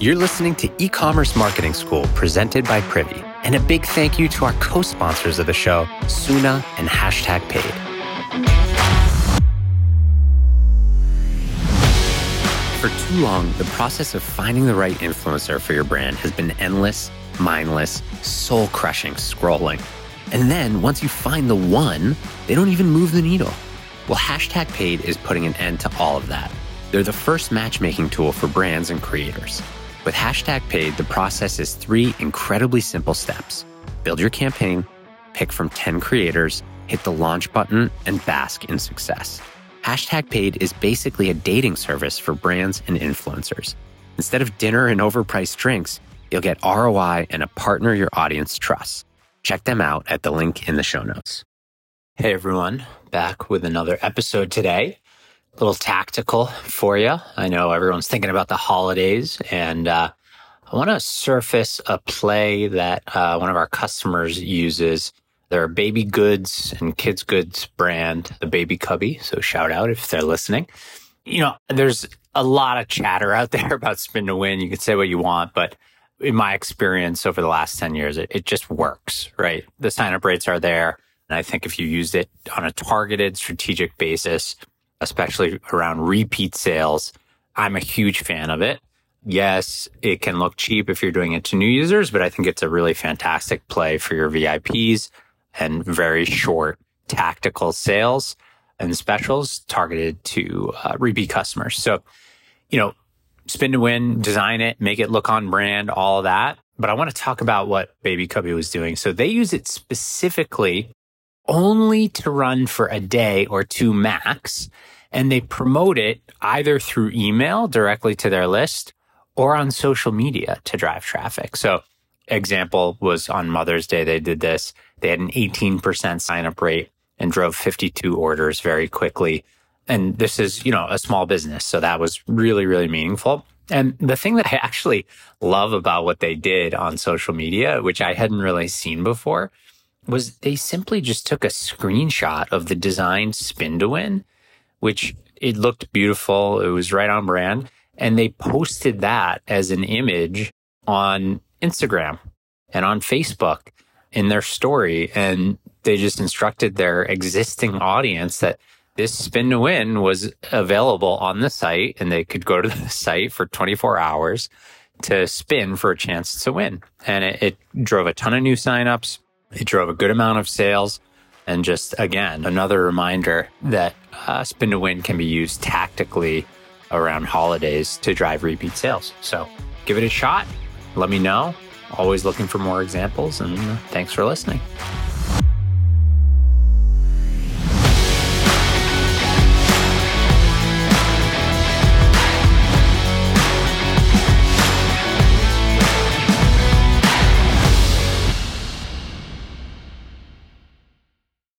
You're listening to E Commerce Marketing School presented by Privy. And a big thank you to our co sponsors of the show, Suna and Hashtag Paid. For too long, the process of finding the right influencer for your brand has been endless, mindless, soul crushing scrolling. And then once you find the one, they don't even move the needle. Well, Hashtag Paid is putting an end to all of that. They're the first matchmaking tool for brands and creators. With Hashtag Paid, the process is three incredibly simple steps build your campaign, pick from 10 creators, hit the launch button, and bask in success. Hashtag Paid is basically a dating service for brands and influencers. Instead of dinner and overpriced drinks, you'll get ROI and a partner your audience trusts. Check them out at the link in the show notes. Hey everyone, back with another episode today. Little tactical for you. I know everyone's thinking about the holidays, and uh, I want to surface a play that uh, one of our customers uses. They're a baby goods and kids goods brand, the Baby Cubby. So shout out if they're listening. You know, there's a lot of chatter out there about spin to win. You can say what you want, but in my experience over the last 10 years, it, it just works, right? The sign up rates are there. And I think if you used it on a targeted strategic basis, especially around repeat sales, I'm a huge fan of it. Yes, it can look cheap if you're doing it to new users, but I think it's a really fantastic play for your VIPs and very short tactical sales and specials targeted to uh, repeat customers. So, you know, spin to win, design it, make it look on brand, all that. But I want to talk about what Baby Cubby was doing. So they use it specifically only to run for a day or two max. And they promote it either through email directly to their list or on social media to drive traffic. So example was on Mother's Day, they did this. They had an 18% sign up rate and drove 52 orders very quickly. And this is, you know, a small business. So that was really, really meaningful. And the thing that I actually love about what they did on social media, which I hadn't really seen before, was they simply just took a screenshot of the design spin to win, which it looked beautiful. It was right on brand. And they posted that as an image on Instagram and on Facebook in their story. And they just instructed their existing audience that this spin to win was available on the site and they could go to the site for 24 hours to spin for a chance to win. And it, it drove a ton of new signups. It drove a good amount of sales. And just again, another reminder that uh, spin to win can be used tactically around holidays to drive repeat sales. So give it a shot. Let me know. Always looking for more examples. And thanks for listening.